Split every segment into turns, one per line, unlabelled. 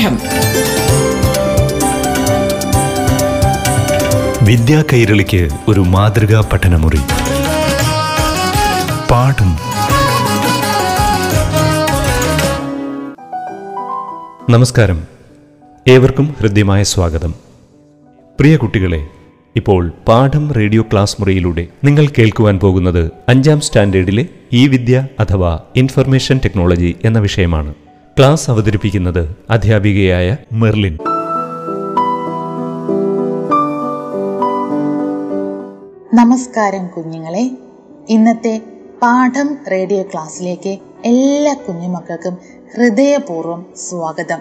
പാഠം
വിദ്യാ കൈരളിക്ക് ഒരു മാതൃകാ പഠനമുറി. പാഠം. നമസ്കാരം. ഏവർക്കും ഹൃദ്യമായ സ്വാഗതം. പ്രിയ കുട്ടികളെ ഇപ്പോൾ പാഠം റേഡിയോ ക്ലാസ് മുറിയിലൂടെ നിങ്ങൾ കേൾക്കുവാൻ പോകുന്നത് അഞ്ചാം സ്റ്റാൻഡേർഡിലെ ഇ വിദ്യ അഥവാ ഇൻഫർമേഷൻ ടെക്നോളജി എന്ന വിഷയമാണ്. ക്ലാസ് അവതരിപ്പിക്കുന്നത് അധ്യാപികയായ മെർലിൻ.
നമസ്കാരം കുഞ്ഞുങ്ങളെ. ഇന്നത്തെ പാഠം റേഡിയോ ക്ലാസ്സിലേക്ക് എല്ലാ കുഞ്ഞുമക്കൾക്കും ഹൃദയപൂർവം സ്വാഗതം.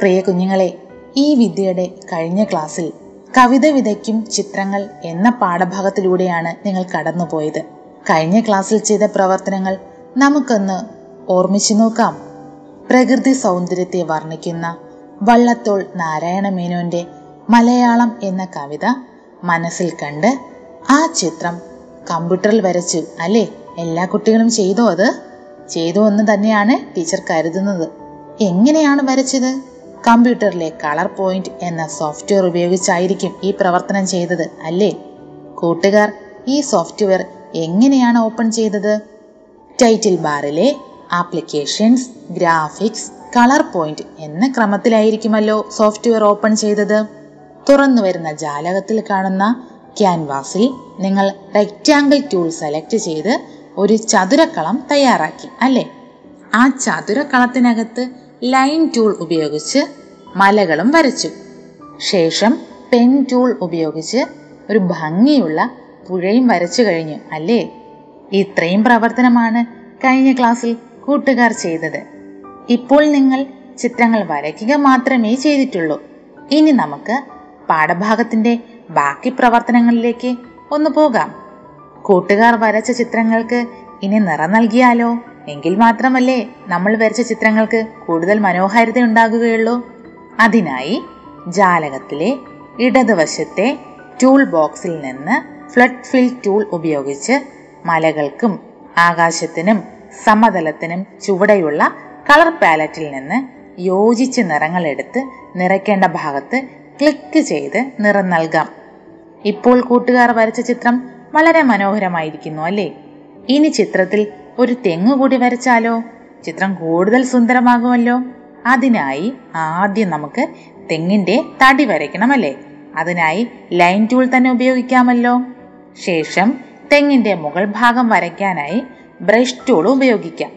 പ്രിയ കുഞ്ഞുങ്ങളെ ഈ വിദ്യയുടെ കഴിഞ്ഞ ക്ലാസ്സിൽ കവിത വിതയ്ക്കും ചിത്രങ്ങൾ എന്ന പാഠഭാഗത്തിലൂടെയാണ് നിങ്ങൾ കടന്നുപോയത്. കഴിഞ്ഞ ക്ലാസ്സിൽ ചെയ്ത പ്രവർത്തനങ്ങൾ നമുക്കൊന്ന് ഓർമ്മിച്ചു നോക്കാം. പ്രകൃതി സൗന്ദര്യത്തെ വർണിക്കുന്ന വള്ളത്തോൾ നാരായണ മേനോന്റെ മലയാളം എന്ന കവിത മനസ്സിൽ കണ്ട് ആ ചിത്രം കമ്പ്യൂട്ടറിൽ വരച്ചു അല്ലേ? എല്ലാ കുട്ടികളും ചെയ്തോ അത്? ചെയ്തു എന്ന് തന്നെയാണ് ടീച്ചർ കരുതുന്നത്. എങ്ങനെയാണ് വരച്ചത്? കമ്പ്യൂട്ടറിലെ കളർ പോയിന്റ് എന്ന സോഫ്റ്റ്വെയർ ഉപയോഗിച്ചായിരിക്കും ഈ പ്രവർത്തനം ചെയ്തത് അല്ലേ? കൂട്ടുകാർ ഈ സോഫ്റ്റ്വെയർ എങ്ങനെയാണ് ഓപ്പൺ ചെയ്തത്? ടൈറ്റിൽ ബാറിലെ ആപ്ലിക്കേഷൻസ് ഗ്രാഫിക്സ് കളർ പോയിന്റ് എന്ന ക്രമത്തിലായിരിക്കുമല്ലോ സോഫ്റ്റ്വെയർ ഓപ്പൺ ചെയ്തത്. തുറന്നു വരുന്ന ജാലകത്തിൽ കാണുന്ന ക്യാൻവാസിൽ നിങ്ങൾ റെക്റ്റാങ്കിൾ ടൂൾ സെലക്ട് ചെയ്ത് ഒരു ചതുരക്കളം തയ്യാറാക്കി അല്ലേ? ആ ചതുരക്കളത്തിനകത്ത് ലൈൻ ടൂൾ ഉപയോഗിച്ച് മലകളും വരച്ചു. ശേഷം പെൻ ടൂൾ ഉപയോഗിച്ച് ഒരു ഭംഗിയുള്ള പുഴയും വരച്ചു കഴിഞ്ഞു അല്ലേ? ഇത്രയും പ്രവർത്തനമാണ് കഴിഞ്ഞ ക്ലാസ്സിൽ കൂട്ടുകാർ ചെയ്തത്. ഇപ്പോൾ നിങ്ങൾ ചിത്രങ്ങൾ വരയ്ക്കുക മാത്രമേ ചെയ്തിട്ടുള്ളൂ. ഇനി നമുക്ക് പാഠഭാഗത്തിന്റെ ബാക്കി പ്രവർത്തനങ്ങളിലേക്ക് ഒന്ന് പോകാം. കൂട്ടുകാർ വരച്ച ചിത്രങ്ങൾക്ക് ഇനി നിറം നൽകിയാലോ? എങ്കിൽ മാത്രമല്ലേ നമ്മൾ വരച്ച ചിത്രങ്ങൾക്ക് കൂടുതൽ മനോഹാരിത ഉണ്ടാകുകയുള്ളൂ. അതിനായി ജാലകത്തിലെ ഇടതുവശത്തെ ടൂൾ ബോക്സിൽ നിന്ന് ഫ്ലഡ് ഫിൽ ടൂൾ ഉപയോഗിച്ച് മലകൾക്കും ആകാശത്തിനും സമതലത്തിനും ചുവടെയുള്ള കളർ പാലറ്റിൽ നിന്ന് യോജിച്ച് നിറങ്ങൾ എടുത്ത് നിറയ്ക്കേണ്ട ഭാഗത്ത് ക്ലിക്ക് ചെയ്ത് നിറം നൽകാം. ഇപ്പോൾ കൂട്ടുകാർ വരച്ച ചിത്രം വളരെ മനോഹരമായിരിക്കുന്നു അല്ലേ? ഇനി ചിത്രത്തിൽ ഒരു തെങ്ങ് കൂടി വരച്ചാലോ? ചിത്രം കൂടുതൽ സുന്ദരമാകുമല്ലോ? അതിനായി ആദ്യം നമുക്ക് തെങ്ങിന്റെ തടി വരയ്ക്കണം അല്ലേ? അതിനായി ലൈൻ ടൂൾ തന്നെ ഉപയോഗിക്കാമല്ലോ. ശേഷം തെങ്ങിന്റെ മുകൾ ഭാഗം വരയ്ക്കാനായി ബ്രഷ് ടൂളും ഉപയോഗിക്കാം.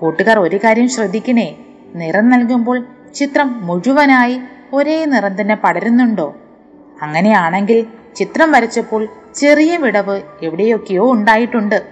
കൂട്ടുകാർ ഒരു കാര്യം ശ്രദ്ധിക്കണേ. നിറം നൽകുമ്പോൾ ചിത്രം മുഴുവനായി ഒരേ നിറം തന്നെ പടരുന്നുണ്ടോ? അങ്ങനെയാണെങ്കിൽ ചിത്രം വരച്ചപ്പോൾ ചെറിയ വിടവ് എവിടെയൊക്കെയോ ഉണ്ടായിട്ടുണ്ട്.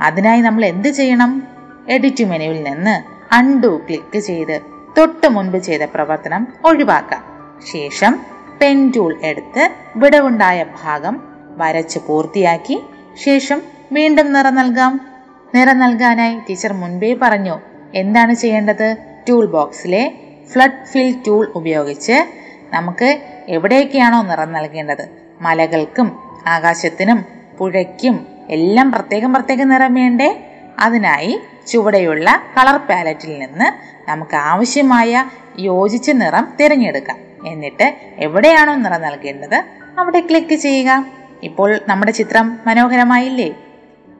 അതിനായി നമ്മൾ എന്ത് ചെയ്യണം? എഡിറ്റ് മെനുവിൽ നിന്ന് അൺഡു ക്ലിക്ക് ചെയ്ത് തൊട്ട് മുൻപ് ചെയ്ത പ്രവർത്തനം ഒഴിവാക്കാം. ശേഷം പെൻ ടൂൾ എടുത്ത് വിടവുണ്ടായ ഭാഗം വരച്ച് പൂർത്തിയാക്കി ശേഷം വീണ്ടും നിറം നൽകാം. നിറം നൽകാനായി ടീച്ചർ മുൻപേ പറഞ്ഞു. എന്താണ് ചെയ്യേണ്ടത്? ടൂൾ ബോക്സിലെ ഫ്ലഡ് ഫിൽ ടൂൾ ഉപയോഗിച്ച് നമുക്ക് എവിടെയൊക്കെയാണോ നിറം നൽകേണ്ടത്? മലകൾക്കും ആകാശത്തിനും പുഴയ്ക്കും എല്ലാം പ്രത്യേകം പ്രത്യേകം നിറം വേണ്ടേ? അതിനായി ചുവടെയുള്ള കളർ പാലറ്റിൽ നിന്ന് നമുക്ക് ആവശ്യമായ യോജിച്ച നിറം തിരഞ്ഞെടുക്കാം. എന്നിട്ട് എവിടെയാണോ നിറം നൽകേണ്ടത് അവിടെ ക്ലിക്ക് ചെയ്യുക. ഇപ്പോൾ നമ്മുടെ ചിത്രം മനോഹരമായില്ലേ?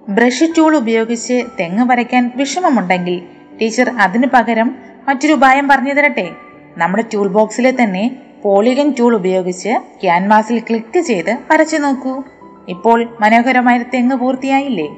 ബ്രഷ് ടൂൾ ഉപയോഗിച്ച് തെങ്ങ് വരയ്ക്കാൻ വിഷമമുണ്ടെങ്കിൽ ടീച്ചർ അതിനു പകരം മറ്റൊരു ഉപായം പറഞ്ഞു തരട്ടെ. നമ്മുടെ ടൂൾ ബോക്സിലെ തന്നെ പോളിഗൻ ടൂൾ ഉപയോഗിച്ച് ക്യാൻവാസിൽ ക്ലിക്ക് ചെയ്ത് വരച്ചു നോക്കൂ. ഇപ്പോൾ മനോഹരമായ തെങ്ങ് പൂർത്തിയായില്ലേ?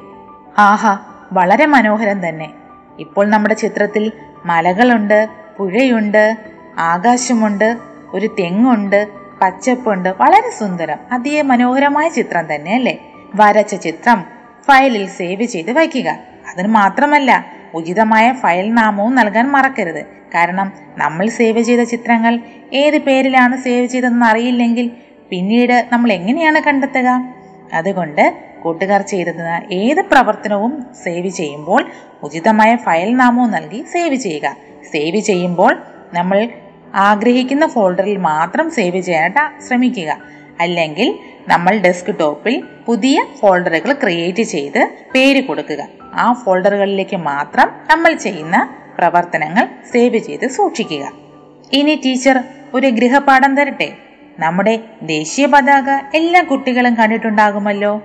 ആഹാ വളരെ മനോഹരം തന്നെ. ഇപ്പോൾ നമ്മുടെ ചിത്രത്തിൽ മലകളുണ്ട് പുഴയുണ്ട് ആകാശമുണ്ട് ഒരു തെങ്ങുണ്ട് പച്ചപ്പുണ്ട്. വളരെ സുന്ദരം. അതേ മനോഹരമായ ചിത്രം തന്നെ അല്ലേ? വരച്ച ചിത്രം. ഫയലിൽ സേവ് ചെയ്ത് വയ്ക്കുക. അതിന് മാത്രമല്ല ഉചിതമായ ഫയൽ നാമവും നൽകാൻ മറക്കരുത്. കാരണം നമ്മൾ സേവ് ചെയ്ത ചിത്രങ്ങൾ ഏത് പേരിലാണ് സേവ് ചെയ്തതെന്ന് അറിയില്ലെങ്കിൽ പിന്നീട് നമ്മൾ എങ്ങനെയാണ് കണ്ടെത്തുക? അതുകൊണ്ട് കൂട്ടുകാർ ചെയ്തത് ഏത് പ്രവർത്തനവും സേവ് ചെയ്യുമ്പോൾ ഉചിതമായ ഫയൽ നാമവും നൽകി സേവ് ചെയ്യുക. സേവ് ചെയ്യുമ്പോൾ നമ്മൾ ആഗ്രഹിക്കുന്ന ഫോൾഡറിൽ മാത്രം സേവ് ചെയ്യാനായിട്ട് ശ്രമിക്കുക. അല്ലെങ്കിൽ നമ്മൾ ഡെസ്ക് ടോപ്പിൽ പുതിയ ഫോൾഡറുകൾ ക്രിയേറ്റ് ചെയ്ത് പേര് കൊടുക്കുക. ആ ഫോൾഡറുകളിലേക്ക് മാത്രം നമ്മൾ ചെയ്യുന്ന പ്രവർത്തനങ്ങൾ സേവ് ചെയ്ത് സൂക്ഷിക്കുക. ഇനി ടീച്ചർ ഒരു ഗൃഹപാഠം തരട്ടെ? നമ്മുടെ ദേശീയ പതാക എല്ലാ കുട്ടികളും കണ്ടിട്ടുണ്ടാകുമല്ലോ.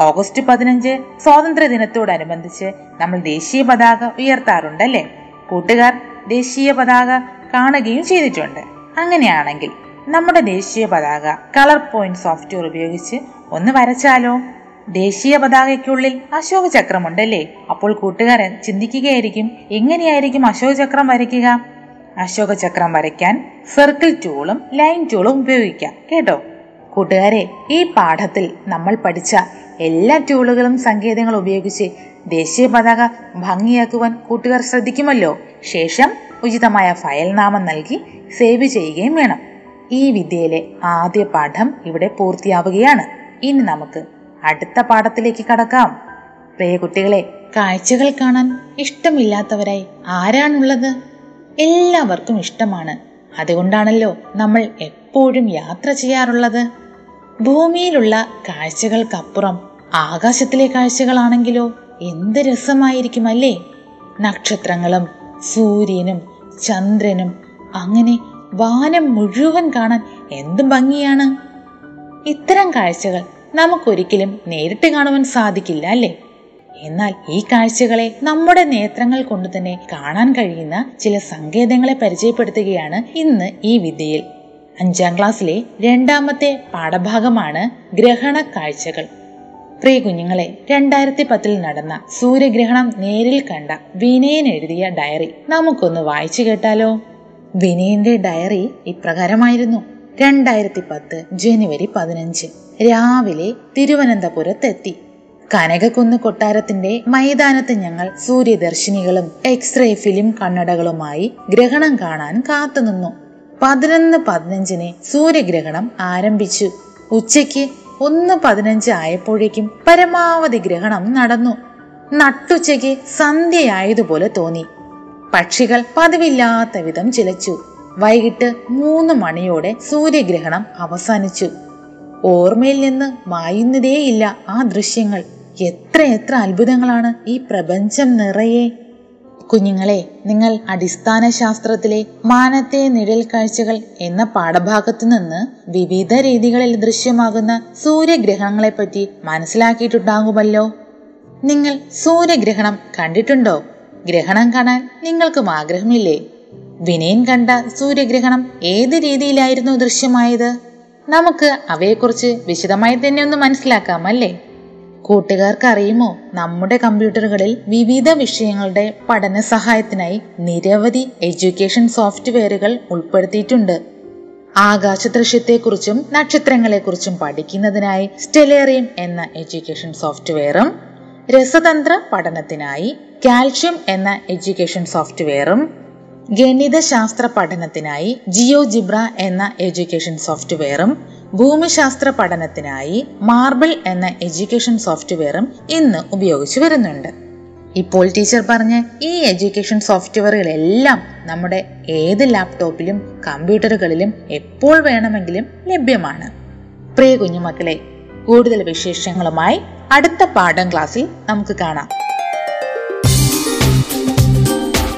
ഓഗസ്റ്റ് പതിനഞ്ച് സ്വാതന്ത്ര്യ ദിനത്തോടനുബന്ധിച്ച് നമ്മൾ ദേശീയ പതാക ഉയർത്താറുണ്ടല്ലേ? കൂട്ടുകാർ ദേശീയ പതാക കാണുകയും ചെയ്തിട്ടുണ്ട്. അങ്ങനെയാണെങ്കിൽ നമ്മുടെ ദേശീയ പതാക കളർ പോയിന്റ് സോഫ്റ്റ്വെയർ ഉപയോഗിച്ച് ഒന്ന് വരച്ചാലോ? ദേശീയ പതാകയ്ക്കുള്ളിൽ അശോക ചക്രമുണ്ടല്ലേ? അപ്പോൾ കൂട്ടുകാരൻ ചിന്തിക്കുകയായിരിക്കും എങ്ങനെയായിരിക്കും അശോക ചക്രം വരയ്ക്കുക? അശോക ചക്രം വരയ്ക്കാൻ സർക്കിൾ ടൂളും ലൈൻ ടൂളും ഉപയോഗിക്കാം കേട്ടോ? കൂട്ടുകാരെ ഈ പാഠത്തിൽ നമ്മൾ പഠിച്ച എല്ലാ ടൂളുകളും സങ്കേതങ്ങളും ഉപയോഗിച്ച് ദേശീയ പതാക ഭംഗിയാക്കുവാൻ കൂട്ടുകാർ ശ്രദ്ധിക്കുമല്ലോ? ശേഷം ഉചിതമായ ഫയൽ നാമം നൽകി സേവ് ചെയ്യുകയും വേണം. ഈ വിദ്യയിലെ ആദ്യ പാഠം ഇവിടെ പൂർത്തിയാവുകയാണ്. ഇനി നമുക്ക് അടുത്ത പാഠത്തിലേക്ക് കടക്കാം. പ്രിയ കുട്ടികളെ കാഴ്ചകൾ കാണാൻ ഇഷ്ടമില്ലാത്തവരായി ആരാണുള്ളത്? എല്ലാവർക്കും ഇഷ്ടമാണ്. അതുകൊണ്ടാണല്ലോ നമ്മൾ എപ്പോഴും യാത്ര ചെയ്യാറുള്ളത്. ഭൂമിയിലുള്ള കാഴ്ചകൾക്കപ്പുറം ആകാശത്തിലെ കാഴ്ചകളാണെങ്കിലോ എന്ത് രസമായിരിക്കും അല്ലേ? നക്ഷത്രങ്ങളും സൂര്യനും ചന്ദ്രനും അങ്ങനെ വാനം മുഴുവൻ കാണാൻ എന്ത് ഭംഗിയാണ്? ഇത്തരം കാഴ്ചകൾ നമുക്കൊരിക്കലും നേരിട്ട് കാണുവാൻ സാധിക്കില്ല അല്ലേ? എന്നാൽ ഈ കാഴ്ചകളെ നമ്മുടെ നേത്രങ്ങൾ കൊണ്ട് തന്നെ കാണാൻ കഴിയുന്ന ചില സങ്കേതങ്ങളെ പരിചയപ്പെടുത്തുകയാണ് ഇന്ന് ഈ വിദ്യയിൽ. അഞ്ചാം ക്ലാസ്സിലെ രണ്ടാമത്തെ പാഠഭാഗമാണ് ഗ്രഹണ കാഴ്ചകൾ. പ്രിയ കുഞ്ഞുങ്ങളെ രണ്ടായിരത്തി പത്തിൽ നടന്ന സൂര്യഗ്രഹണം നേരിൽ കണ്ട വിനയൻ എഴുതിയ ഡയറി നമുക്കൊന്ന് വായിച്ചു കേട്ടാലോ? വിനയന്റെ ഡയറി ഇപ്രകാരമായിരുന്നു. രണ്ടായിരത്തി പത്ത് ജനുവരി പതിനഞ്ച്. രാവിലെ തിരുവനന്തപുരത്തെത്തി. കനകക്കുന്ന് കൊട്ടാരത്തിന്റെ മൈതാനത്ത് ഞങ്ങൾ സൂര്യദർശിനികളും എക്സ്റേ ഫിലിം കണ്ണടകളുമായി ഗ്രഹണം കാണാൻ കാത്തുനിന്നു. പതിനൊന്ന് പതിനഞ്ചിന് സൂര്യഗ്രഹണം ആരംഭിച്ചു. ഉച്ചയ്ക്ക് ഒന്ന് പതിനഞ്ച് ആയപ്പോഴേക്കും പരമാവധി ഗ്രഹണം നടന്നു. നട്ടുച്ചയ്ക്ക് സന്ധ്യയായതുപോലെ തോന്നി. പക്ഷികൾ പതിവില്ലാത്ത വിധം ചിലച്ചു. വൈകിട്ട് മൂന്ന് മണിയോടെ സൂര്യഗ്രഹണം അവസാനിച്ചു. ഓർമ്മയിൽ നിന്ന് മായുന്നതേയില്ല ആ ദൃശ്യങ്ങൾ. എത്ര എത്ര അത്ഭുതങ്ങളാണ് ഈ പ്രപഞ്ചം നിറയെ. കുഞ്ഞുങ്ങളെ നിങ്ങൾ അടിസ്ഥാന ശാസ്ത്രത്തിലെ മാനത്തെ നിഴൽ കാഴ്ചകൾ എന്ന പാഠഭാഗത്തു നിന്ന് വിവിധ രീതികളിൽ ദൃശ്യമാകുന്ന സൂര്യഗ്രഹണങ്ങളെപ്പറ്റി മനസ്സിലാക്കിയിട്ടുണ്ടാകുമല്ലോ. നിങ്ങൾ സൂര്യഗ്രഹണം കണ്ടിട്ടുണ്ടോ? ഗ്രഹണം കാണാൻ നിങ്ങൾക്കും ആഗ്രഹമില്ലേ? വിനയൻ കണ്ട സൂര്യഗ്രഹണം ഏത് രീതിയിലായിരുന്നു ദൃശ്യമായത്? നമുക്ക് അവയെക്കുറിച്ച് വിശദമായി തന്നെ ഒന്ന് മനസ്സിലാക്കാം അല്ലേ കൂട്ടുകാർക്ക് അറിയുമോ നമ്മുടെ കമ്പ്യൂട്ടറുകളിൽ വിവിധ വിഷയങ്ങളുടെ പഠന സഹായത്തിനായി നിരവധി എഡ്യൂക്കേഷൻ സോഫ്റ്റ്വെയറുകൾ ഉൾപ്പെടുത്തിയിട്ടുണ്ട്. ആകാശ ദൃശ്യത്തെക്കുറിച്ചും നക്ഷത്രങ്ങളെക്കുറിച്ചും പഠിക്കുന്നതിനായി സ്റ്റെലേറിയം എന്ന എഡ്യൂക്കേഷൻ സോഫ്റ്റ്വെയറും രസതന്ത്ര പഠനത്തിനായി കാൽഷ്യം എന്ന എഡ്യൂക്കേഷൻ സോഫ്റ്റ്വെയറും ഗണിതശാസ്ത്ര പഠനത്തിനായി ജിയോ ജിബ്ര എന്ന എഡ്യൂക്കേഷൻ സോഫ്റ്റ്വെയറും ഭൂമിശാസ്ത്ര പഠനത്തിനായി മാർബിൾ എന്ന എഡ്യൂക്കേഷൻ സോഫ്റ്റ്വെയറും ഇന്ന് ഉപയോഗിച്ചു വരുന്നുണ്ട്. ഇപ്പോൾ ടീച്ചർ പറഞ്ഞ ഈ എഡ്യൂക്കേഷൻ സോഫ്റ്റ്വെയറുകളെല്ലാം നമ്മുടെ ഏത് ലാപ്ടോപ്പിലും കമ്പ്യൂട്ടറുകളിലും എപ്പോൾ വേണമെങ്കിലും ലഭ്യമാണ്. പ്രിയ കുഞ്ഞുമക്കളെ കൂടുതൽ വിശേഷങ്ങളുമായി അടുത്ത പാഠം ക്ലാസ്സിൽ നമുക്ക് കാണാം.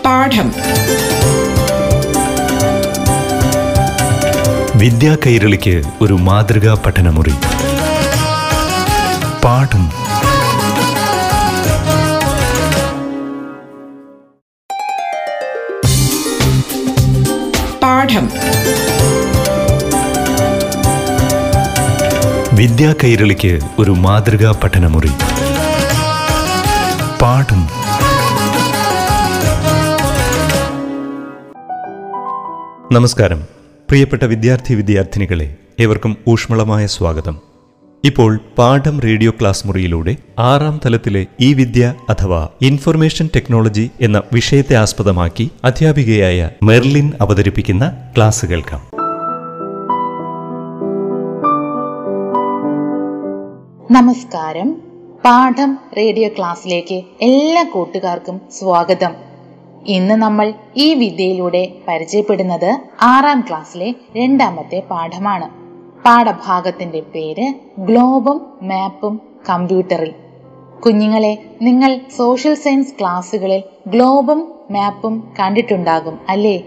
പാഠം.
വിദ്യാ കൈരളിക്ക് ഒരു മാതൃകാ പഠനമുറി. പാഠം.
പാഠം.
വിദ്യാ കൈരളിക്ക് ഒരു മാതൃകാ പഠനമുറി. പാഠം. നമസ്കാരം. പ്രിയപ്പെട്ട വിദ്യാർത്ഥി വിദ്യാർത്ഥിനികളെ ഏവർക്കും ഊഷ്മളമായ സ്വാഗതം. ഇപ്പോൾ പാഠം റേഡിയോ ക്ലാസ് മുറിയിലൂടെ ആറാം തലത്തിലെ ഈ വിദ്യ അഥവാ ഇൻഫർമേഷൻ ടെക്നോളജി എന്ന വിഷയത്തെ ആസ്പദമാക്കി അധ്യാപികയായ മെർലിൻ അവതരിപ്പിക്കുന്ന ക്ലാസ് കേൾക്കാം.
നമസ്കാരം. പാഠം റേഡിയോ ക്ലാസ്സിലേക്ക് എല്ലാ കൂട്ടുകാർക്കും സ്വാഗതം. ഇന്ന് നമ്മൾ ഈ വിദ്യയിലൂടെ പരിചയപ്പെടുന്നത് ആറാം ക്ലാസ്സിലെ രണ്ടാമത്തെ പാഠമാണ്. പാഠഭാഗത്തിന്റെ പേര് ഗ്ലോബും മാപ്പും കമ്പ്യൂട്ടറിൽ. കുഞ്ഞുങ്ങളെ നിങ്ങൾ സോഷ്യൽ സയൻസ് ക്ലാസ്സുകളിൽ ഗ്ലോബും മാപ്പും കണ്ടിട്ടുണ്ടാകും അല്ലേ?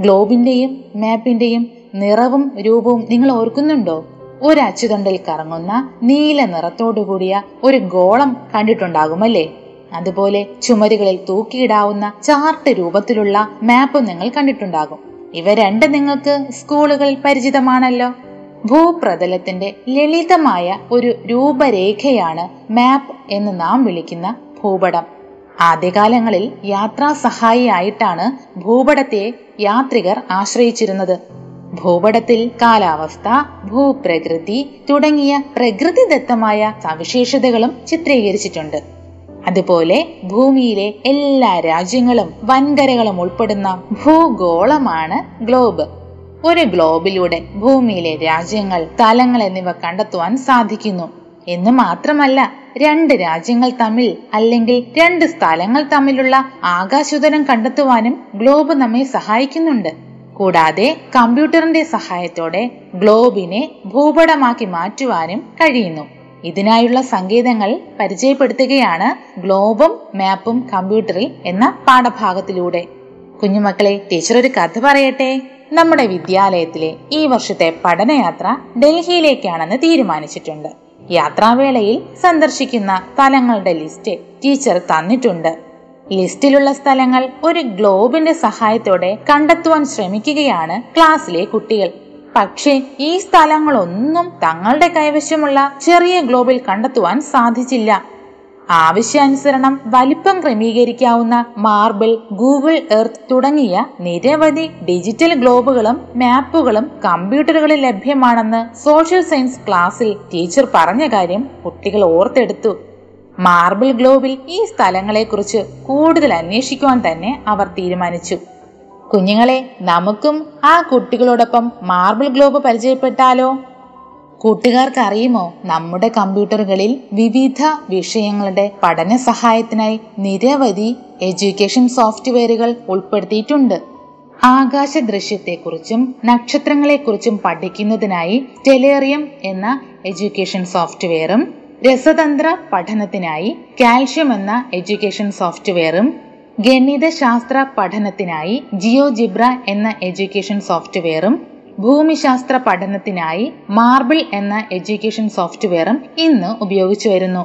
ഗ്ലോബിന്റെയും മാപ്പിന്റെയും നിറവും രൂപവും നിങ്ങൾ ഓർക്കുന്നുണ്ടോ? ഒരു അച്ചുതണ്ടിൽ കറങ്ങുന്ന നീല നിറത്തോടു കൂടിയ ഒരു ഗോളം കണ്ടിട്ടുണ്ടാകുമല്ലേ? അതുപോലെ ചുമരുകളിൽ തൂക്കിയിടാവുന്ന ചാർട്ട് രൂപത്തിലുള്ള മാപ്പ് നിങ്ങൾ കണ്ടിട്ടുണ്ടാകും. ഇവ രണ്ട് നിങ്ങൾക്ക് സ്കൂളുകളിൽ പരിചിതമാണല്ലോ. ഭൂപ്രതലത്തിന്റെ ലളിതമായ ഒരു രൂപരേഖയാണ് മാപ്പ് എന്ന് നാം വിളിക്കുന്ന ഭൂപടം. ആദ്യകാലങ്ങളിൽ യാത്രാ സഹായിയായിട്ടാണ് ഭൂപടത്തെ യാത്രികർ ആശ്രയിച്ചിരുന്നത്. ഭൂപടത്തിൽ കാലാവസ്ഥ ഭൂപ്രകൃതി തുടങ്ങിയ പ്രകൃതിദത്തമായ സവിശേഷതകളും ചിത്രീകരിച്ചിട്ടുണ്ട്. അതുപോലെ ഭൂമിയിലെ എല്ലാ രാജ്യങ്ങളും വൻകരകളും ഉൾപ്പെടുന്ന ഭൂഗോളമാണ് ഗ്ലോബ്. ഒരു ഗ്ലോബിലൂടെ ഭൂമിയിലെ രാജ്യങ്ങൾ തലങ്ങൾ എന്നിവ കണ്ടെത്തുവാൻ സാധിക്കുന്നു. എന്ന് മാത്രമല്ല രണ്ട് രാജ്യങ്ങൾ തമ്മിൽ അല്ലെങ്കിൽ രണ്ട് സ്ഥലങ്ങൾ തമ്മിലുള്ള ആകാശോദരം കണ്ടെത്തുവാനും ഗ്ലോബ് നമ്മെ സഹായിക്കുന്നുണ്ട്. കൂടാതെ കമ്പ്യൂട്ടറിന്റെ സഹായത്തോടെ ഗ്ലോബിനെ ഭൂപടമാക്കി മാറ്റുവാനും കഴിയുന്നു. ഇതിനായുള്ള സങ്കേതങ്ങൾ പരിചയപ്പെടുത്തുകയാണ് ഗ്ലോബും മാപ്പും കമ്പ്യൂട്ടറിൽ എന്ന പാഠഭാഗത്തിലൂടെ. കുഞ്ഞുമക്കളെ ടീച്ചർ ഒരു കഥ പറയട്ടെ. നമ്മുടെ വിദ്യാലയത്തിലെ ഈ വർഷത്തെ പഠനയാത്ര ഡൽഹിയിലേക്കാണെന്ന് തീരുമാനിച്ചിട്ടുണ്ട്. യാത്രാവേളയിൽ സന്ദർശിക്കുന്ന സ്ഥലങ്ങളുടെ ലിസ്റ്റ് ടീച്ചർ തന്നിട്ടുണ്ട്. ലിസ്റ്റിലുള്ള സ്ഥലങ്ങൾ ഒരു ഗ്ലോബിന്റെ സഹായത്തോടെ കണ്ടെത്തുവാൻ ശ്രമിക്കുകയാണ് ക്ലാസ്സിലെ കുട്ടികൾ. പക്ഷേ ഈ സ്ഥലങ്ങളൊന്നും തങ്ങളുടെ കൈവശമുള്ള ചെറിയ ഗ്ലോബിൽ കണ്ടെത്തുവാൻ സാധിച്ചില്ല. ആവശ്യാനുസരണം വലിപ്പം ക്രമീകരിക്കാവുന്ന മാർബിൾ ഗൂഗിൾ എർത്ത് തുടങ്ങിയ നിരവധി ഡിജിറ്റൽ ഗ്ലോബുകളും മാപ്പുകളും കമ്പ്യൂട്ടറുകളിൽ ലഭ്യമാണെന്ന് സോഷ്യൽ സയൻസ് ക്ലാസ്സിൽ ടീച്ചർ പറഞ്ഞ കാര്യം കുട്ടികൾ ഓർത്തെടുത്തു. മാർബിൾ ഗ്ലോബിൽ ഈ സ്ഥലങ്ങളെക്കുറിച്ച് കൂടുതൽ അന്വേഷിക്കുവാൻ തന്നെ അവർ തീരുമാനിച്ചു. കുഞ്ഞുങ്ങളെ നമുക്കും ആ കുട്ടികളോടൊപ്പം മാർബിൾ ഗ്ലോബ് പരിചയപ്പെട്ടാലോ? കൂട്ടുകാർക്ക് അറിയുമോ നമ്മുടെ കമ്പ്യൂട്ടറുകളിൽ വിവിധ വിഷയങ്ങളുടെ പഠന സഹായത്തിനായി നിരവധി എഡ്യൂക്കേഷൻ സോഫ്റ്റ്വെയറുകൾ ഉൾപ്പെടുത്തിയിട്ടുണ്ട്. ആകാശ ദൃശ്യത്തെക്കുറിച്ചും നക്ഷത്രങ്ങളെക്കുറിച്ചും പഠിക്കുന്നതിനായി ടെലേറിയം എന്ന എഡ്യൂക്കേഷൻ സോഫ്റ്റ്വെയറും രസതന്ത്ര പഠനത്തിനായി കാൽഷ്യം എന്ന എഡ്യൂക്കേഷൻ സോഫ്റ്റ്വെയറും ഗണിതശാസ്ത്ര പഠനത്തിനായി ജിയോ ജിബ്ര എന്ന എഡ്യൂക്കേഷൻ സോഫ്റ്റ്വെയറും ഭൂമിശാസ്ത്ര പഠനത്തിനായി മാർബിൾ എന്ന എഡ്യൂക്കേഷൻ സോഫ്റ്റ്വെയറും ഇന്ന് ഉപയോഗിച്ചു വരുന്നു.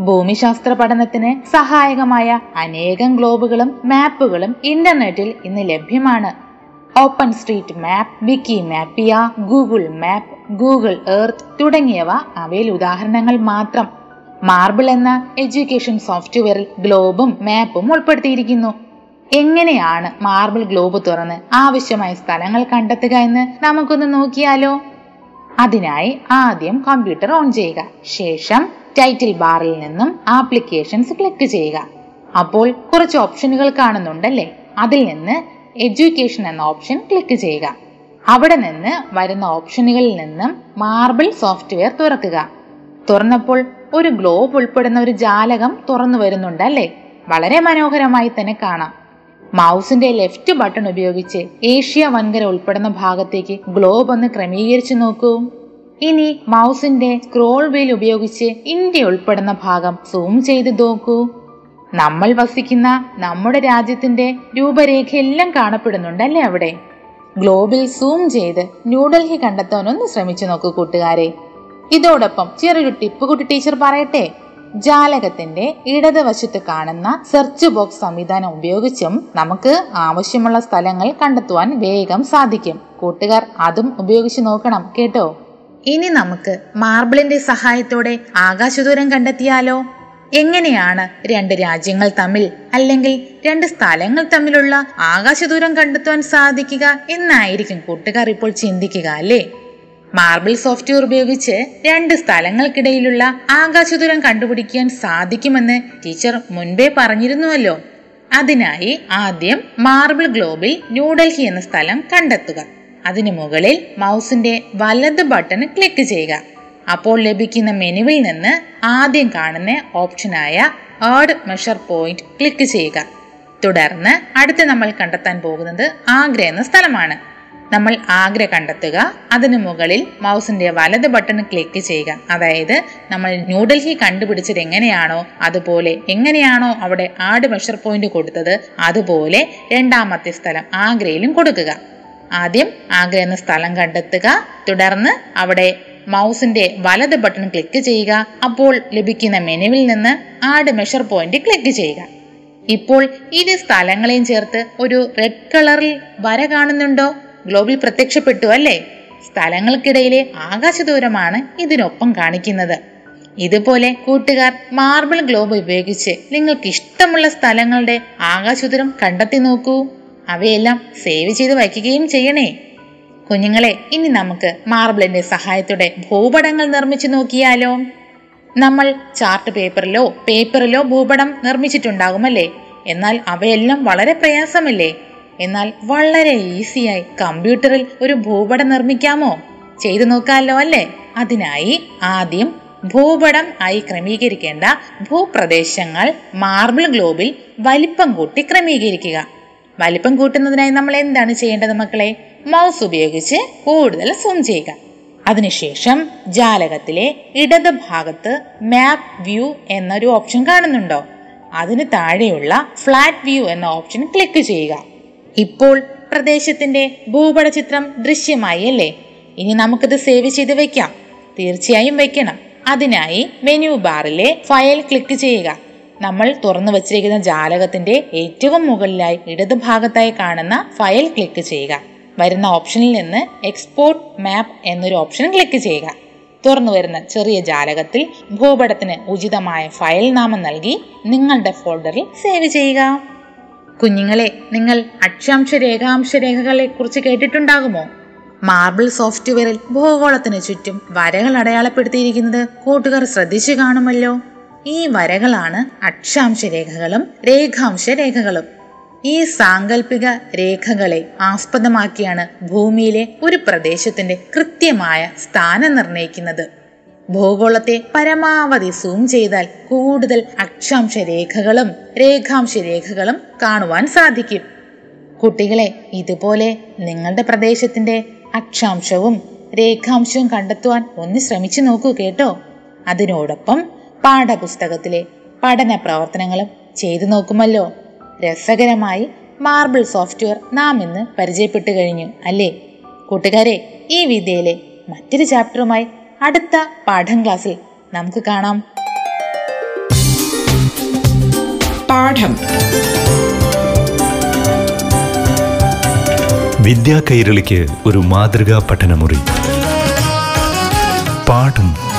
ഭൂമിശാസ്ത്ര പഠനത്തിന് സഹായകമായ അനേകം ഗ്ലോബുകളും മാപ്പുകളും ഇന്റർനെറ്റിൽ ഇന്ന് ലഭ്യമാണ്. Open street map Wikimapia Google map Google earth തുടങ്ങിയവ അവയിൽ ഉദാഹരണങ്ങൾ മാത്രം. മാർബിൾ എന്ന എഡ്യൂക്കേഷൻ സോഫ്റ്റ്വെയറിൽ ഗ്ലോബും മാപ്പും ഉൾപ്പെടുത്തിയിരിക്കുന്നു. എങ്ങനെയാണ് മാർബിൾ ഗ്ലോബ് തുറന്ന് ആവശ്യമായ സ്ഥലങ്ങൾ കണ്ടെത്തുക എന്ന് നമുക്കൊന്ന് നോക്കിയാലോ? അതിനായി ആദ്യം കമ്പ്യൂട്ടർ ഓൺ ചെയ്യുക. ശേഷം ടൈറ്റിൽ ബാറിൽ നിന്നും ആപ്ലിക്കേഷൻസ് ക്ലിക്ക് ചെയ്യുക. അപ്പോൾ കുറച്ച് ഓപ്ഷനുകൾ കാണുന്നുണ്ടല്ലേ? അതിൽ നിന്ന് എഡ്യൂക്കേഷൻ എന്ന ഓപ്ഷൻ ക്ലിക്ക് ചെയ്യുക. അവിടെ നിന്ന് വരുന്ന ഓപ്ഷനുകളിൽ നിന്നും മാർബിൾ സോഫ്റ്റ്വെയർ തുറക്കുക. തുറന്നപ്പോൾ ഒരു ഗ്ലോബ് ഉൾപ്പെടുന്ന ഒരു ജാലകം തുറന്നു വരുന്നുണ്ട് വരുന്നുണ്ടല്ലേ വളരെ മനോഹരമായി തന്നെ കാണാം. മൗസിന്റെ ലെഫ്റ്റ് ബട്ടൺ ഉപയോഗിച്ച് ഏഷ്യ വൻകര ഉൾപ്പെടുന്ന ഭാഗത്തേക്ക് ഗ്ലോബ് ഒന്ന് ക്രമീകരിച്ചു നോക്കൂ. ഇനി മൗസിന്റെ സ്ക്രോൾ വീൽ ഉപയോഗിച്ച് ഇന്ത്യ ഉൾപ്പെടുന്ന ഭാഗം സൂം ചെയ്ത് നോക്കൂ. നമ്മൾ വസിക്കുന്ന നമ്മുടെ രാജ്യത്തിന്റെ രൂപരേഖയെല്ലാം കാണപ്പെടുന്നുണ്ടല്ലേ അവിടെ? ഗ്ലോബിൽ സൂം ചെയ്ത് ന്യൂഡൽഹി കണ്ടെത്താൻ ഒന്ന് ശ്രമിച്ചു നോക്കൂ കൂട്ടുകാരെ. ഇതോടൊപ്പം ചെറിയൊരു ടിപ്പ് കുട്ടി ടീച്ചർ പറയട്ടെ. ജാലകത്തിന്റെ ഇടതുവശത്ത് കാണുന്ന സെർച്ച് ബോക്സ് സംവിധാനം ഉപയോഗിച്ചും നമുക്ക് ആവശ്യമുള്ള സ്ഥലങ്ങൾ കണ്ടെത്തുവാൻ വേഗം സാധിക്കും. കൂട്ടുകാർ അതും ഉപയോഗിച്ച് നോക്കണം കേട്ടോ. ഇനി നമുക്ക് മാർബിളിന്റെ സഹായത്തോടെ ആകാശദൂരം കണ്ടെത്തിയാലോ? എങ്ങനെയാണ് രണ്ട് രാജ്യങ്ങൾ തമ്മിൽ അല്ലെങ്കിൽ രണ്ട് സ്ഥലങ്ങൾ തമ്മിലുള്ള ആകാശദൂരം കണ്ടെത്താൻ സാധിക്കുക എന്നായിരിക്കും കൂട്ടുകാർ ഇപ്പോൾ ചിന്തിക്കുക അല്ലേ? മാർബിൾ സോഫ്റ്റ്വെയർ ഉപയോഗിച്ച് രണ്ട് സ്ഥലങ്ങൾക്കിടയിലുള്ള ആകാശദൂരം കണ്ടുപിടിക്കാൻ സാധിക്കുമെന്ന് ടീച്ചർ മുൻപേ പറഞ്ഞിരുന്നുവല്ലോ. അതിനായി ആദ്യം മാർബിൾ ഗ്ലോബിൽ ന്യൂഡൽഹി എന്ന സ്ഥലം കണ്ടെത്തുക. അതിനു മുകളിൽ മൗസിന്റെ വലത് ബട്ടൺ ക്ലിക്ക് ചെയ്യുക. അപ്പോൾ ലഭിക്കുന്ന മെനുവിൽ നിന്ന് ആദ്യം കാണുന്ന ഓപ്ഷനായ ആഡ് മെഷർ പോയിന്റ് ക്ലിക്ക് ചെയ്യുക. തുടർന്ന് അടുത്ത് നമ്മൾ കണ്ടെത്താൻ പോകുന്നത് ആഗ്ര എന്ന സ്ഥലമാണ്. നമ്മൾ ആഗ്ര കണ്ടെത്തുക അതിനു മുകളിൽ മൗസിന്റെ വലത് ബട്ടൺ ക്ലിക്ക് ചെയ്യുക. അതായത് നമ്മൾ ന്യൂഡൽഹി കണ്ടുപിടിച്ചത് എങ്ങനെയാണോ അതുപോലെ എങ്ങനെയാണോ അവിടെ ആഡ് മെഷർ പോയിന്റ് കൊടുത്തത് അതുപോലെ രണ്ടാമത്തെ സ്ഥലം ആഗ്രയിലും കൊടുക്കുക. ആദ്യം ആഗ്ര എന്ന സ്ഥലം കണ്ടെത്തുക തുടർന്ന് അവിടെ മൗസിന്റെ വലത് ബട്ടൺ ക്ലിക്ക് ചെയ്യുക. അപ്പോൾ ലഭിക്കുന്ന മെനുവിൽ നിന്ന് ആഡ് മെഷർ പോയിന്റ് ക്ലിക്ക് ചെയ്യുക. ഇപ്പോൾ ഇരു സ്ഥലങ്ങളെയും ചേർത്ത് ഒരു റെഡ് കളറിൽ വര കാണുന്നുണ്ടോ? ഗ്ലോബിൽ പ്രത്യക്ഷപ്പെട്ടു അല്ലേ? സ്ഥലങ്ങൾക്കിടയിലെ ആകാശദൂരമാണ് ഇതിനൊപ്പം കാണിക്കുന്നത്. ഇതുപോലെ കൂട്ടുകാർ മാർബിൾ ഗ്ലോബ് ഉപയോഗിച്ച് നിങ്ങൾക്ക് ഇഷ്ടമുള്ള സ്ഥലങ്ങളുടെ ആകാശദൂരം കണ്ടെത്തി നോക്കൂ. അവയെല്ലാം സേവ് ചെയ്ത് വയ്ക്കുകയും ചെയ്യണേ. കുഞ്ഞുങ്ങളെ ഇനി നമുക്ക് മാർബിളിന്റെ സഹായത്തോടെ ഭൂപടങ്ങൾ നിർമ്മിച്ചു നോക്കിയാലോ? നമ്മൾ ചാർട്ട് പേപ്പറിലോ പേപ്പറിലോ ഭൂപടം നിർമ്മിച്ചിട്ടുണ്ടാകുമല്ലേ? എന്നാൽ അവയെല്ലാം വളരെ പ്രയാസമല്ലേ? എന്നാൽ വളരെ ഈസിയായി കമ്പ്യൂട്ടറിൽ ഒരു ഭൂപടം നിർമ്മിക്കാമോ? ചെയ്തു നോക്കാമല്ലോ അല്ലേ? അതിനായി ആദ്യം ഭൂപടം ആയി ക്രമീകരിക്കേണ്ട ഭൂപ്രദേശങ്ങൾ മാർബിൾ ഗ്ലോബിൽ വലിപ്പം കൂട്ടി ക്രമീകരിക്കുക. വലിപ്പം കൂട്ടുന്നതിനായി നമ്മൾ എന്താണ് ചെയ്യേണ്ടത് മക്കളെ? മൗസ് ഉപയോഗിച്ച് കൂടുതൽ സൂം ചെയ്യുക. അതിനുശേഷം ജാലകത്തിലെ ഇടത് ഭാഗത്ത് മാപ്പ് വ്യൂ എന്നൊരു ഓപ്ഷൻ കാണുന്നുണ്ടോ? അതിന് താഴെയുള്ള ഫ്ലാറ്റ് വ്യൂ എന്ന ഓപ്ഷൻ ക്ലിക്ക് ചെയ്യുക. ഇപ്പോൾ പ്രദേശത്തിന്റെ ഭൂപട ചിത്രം ദൃശ്യമായി അല്ലേ? ഇനി നമുക്കിത് സേവ് ചെയ്ത് വെക്കാം. തീർച്ചയായും വെക്കണം. അതിനായി മെനു ബാറിലെ ഫയൽ ക്ലിക്ക് ചെയ്യുക. നമ്മൾ തുറന്നു വച്ചിരിക്കുന്ന ജാലകത്തിന്റെ ഏറ്റവും മുകളിലായി ഇടതുഭാഗത്തായി കാണുന്ന ഫയൽ ക്ലിക്ക് ചെയ്യുക. വരുന്ന ഓപ്ഷനിൽ നിന്ന് എക്സ്പോർട്ട് മാപ്പ് എന്നൊരു ഓപ്ഷൻ ക്ലിക്ക് ചെയ്യുക. തുറന്നു വരുന്ന ചെറിയ ജാലകത്തിൽ ഭൂപടത്തിന് ഉചിതമായ ഫയൽ നാമം നൽകി നിങ്ങളുടെ ഫോൾഡറിൽ സേവ് ചെയ്യുക. കുഞ്ഞുങ്ങളെ നിങ്ങൾ അക്ഷാംശ രേഖാംശ രേഖകളെ കുറിച്ച് കേട്ടിട്ടുണ്ടാകുമോ മാർബിൾ സോഫ്റ്റ്വെയറിൽ ഭൂഗോളത്തിന് ചുറ്റും വരകൾ അടയാളപ്പെടുത്തിയിരിക്കുന്നത് കൂട്ടുകാർ ശ്രദ്ധിച്ചു കാണുമല്ലോ. ഈ വരകളാണ് അക്ഷാംശ രേഖകളും രേഖാംശ രേഖകളും ഈ സാങ്കല്പിക രേഖകളെ ആസ്പദമാക്കിയാണ് ഭൂമിയിലെ ഒരു പ്രദേശത്തിന്റെ കൃത്യമായ സ്ഥാനം നിർണയിക്കുന്നത്. ഭൂഗോളത്തെ പരമാവധി സൂം ചെയ്താൽ കൂടുതൽ അക്ഷാംശ രേഖകളും രേഖാംശ രേഖകളും കാണുവാൻ സാധിക്കും. കുട്ടികളെ ഇതുപോലെ നിങ്ങളുടെ പ്രദേശത്തിന്റെ അക്ഷാംശവും രേഖാംശവും കണ്ടെത്തുവാൻ ഒന്ന് ശ്രമിച്ചു നോക്കൂ കേട്ടോ. അതിനോടൊപ്പം പാഠപുസ്തകത്തിലെ പഠന പ്രവർത്തനങ്ങളും ചെയ്തു നോക്കുമല്ലോ. രസകരമായി മാർബിൾ സോഫ്റ്റ്വെയർ നാം ഇന്ന് പരിചയപ്പെട്ടു കഴിഞ്ഞു അല്ലേ? കൂട്ടുകാരെ ഈ വിദ്യയിലെ മറ്റൊരു ചാപ്റ്ററുമായി അടുത്ത പാഠം ക്ലാസ്സിൽ നമുക്ക് കാണാം.
പാഠം.
വിദ്യാ കൈരളിക്ക് ഒരു മാതൃകാ പഠനമുറി. പാഠം